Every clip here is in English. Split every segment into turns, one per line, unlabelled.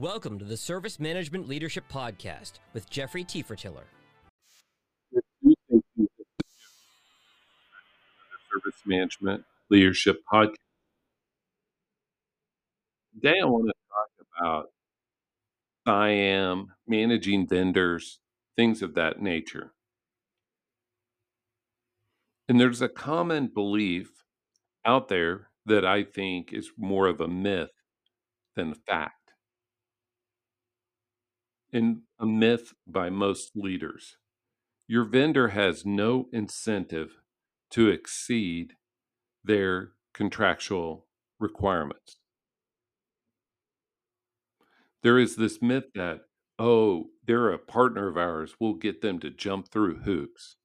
Welcome to the Service Management Leadership Podcast with Jeffrey Tefertiller.
Service Management Leadership Podcast. Today, I want to talk about I am managing vendors, things of that nature. And there's a common belief out there that I think is more of a myth than a fact and a myth by most leaders. Your vendor has no incentive to exceed their contractual requirements. There is this myth that, oh, they're a partner of ours, we'll get them to jump through hoops.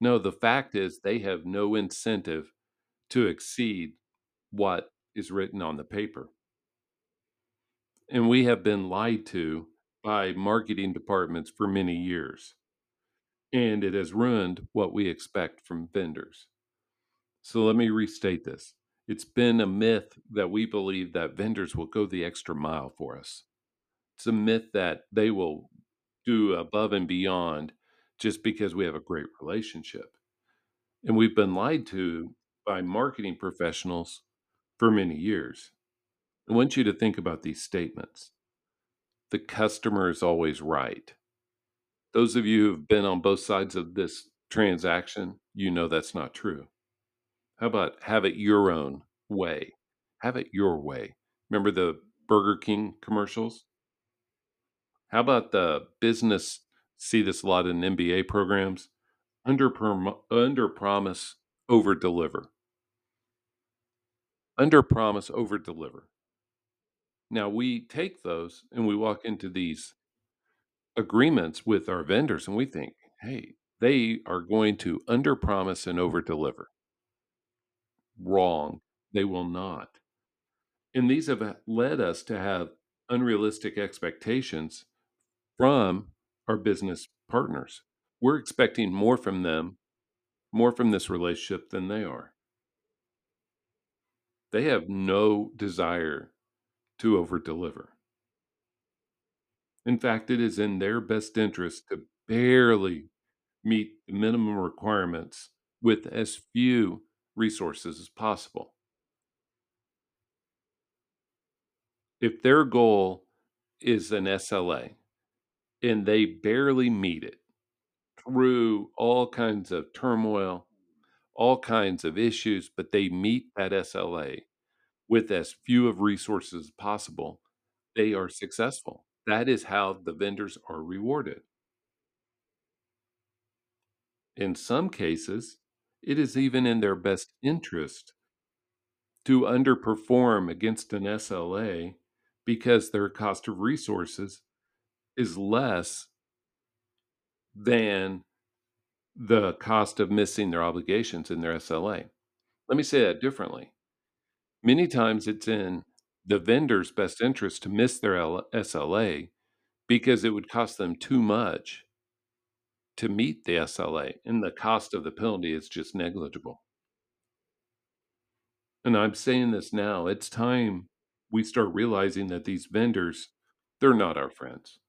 No, the fact is they have no incentive to exceed what is written on the paper. And we have been lied to by marketing departments for many years. And it has ruined what we expect from vendors. So let me restate this. It's been a myth that we believe that vendors will go the extra mile for us. It's a myth that they will do above and beyond just because we have a great relationship. And we've been lied to by marketing professionals for many years. I want you to think about these statements the customer is always right. Those of you who've been on both sides of this transaction, you know that's not true. How about have it your own way? Have it your way. Remember the Burger King commercials? How about the business? See this a lot in MBA programs. Under, under promise, over deliver. Under promise, over deliver. Now we take those and we walk mm-hmm. into these agreements with our vendors and we think, hey, they are going to under promise and over deliver. Wrong. They will not. And these have uh, led us to have unrealistic expectations from our business partners. We're expecting more from them, more from this relationship than they are. They have no desire to over deliver. In fact, it is in their best interest to barely meet the minimum requirements with as few resources as possible. If their goal is an SLA and they barely meet it through all kinds of turmoil, all kinds of issues, but they meet that SLA, with as few of resources as possible, they are successful. That is how the vendors are rewarded. In some cases, it is even in their best interest to underperform against an SLA because their cost of resources is less than the cost of missing their obligations in their SLA. Let me say that differently. Many times it's in the vendor's mm. best interest to miss their SLA because it would cost them too much to meet the SLA, and the cost of the penalty is just negligible. And I'm saying this now, it's time we start realizing that these vendors, they're not our friends.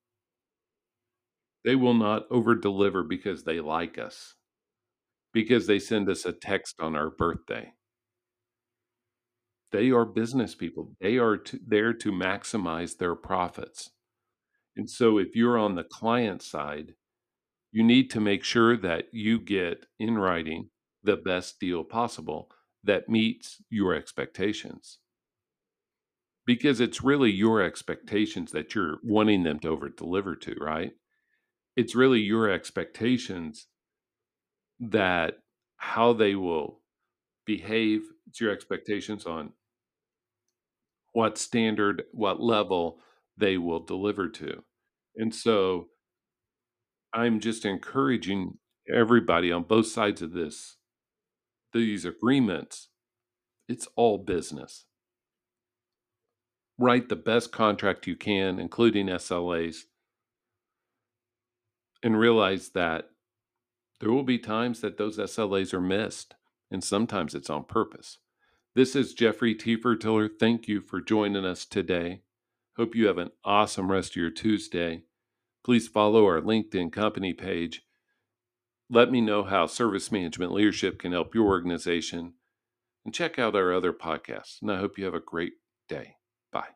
They will not over deliver because they like us, because they send us a text on our birthday they are business people. They are to, there to maximize their profits. And so if you're on the client side, you need to make sure that you get in writing the best deal possible that meets your expectations. Because it's really your expectations that you're wanting them to over deliver to, right? It's really your expectations that how they will behave, it's your expectations on what standard, what level they will deliver to. And so I'm just encouraging everybody on both sides of this, these agreements, it's all business. Write the best contract you can, including SLAs, and realize that there will be times that those SLAs are missed, and sometimes it's on purpose. This is Jeffrey Tefertiller. Thank you for joining us today. Hope you have an awesome rest of your Tuesday. Please follow our LinkedIn company page. Let me know how service management leadership can help your organization. And check out our other podcasts. And I hope you have a great day. Bye.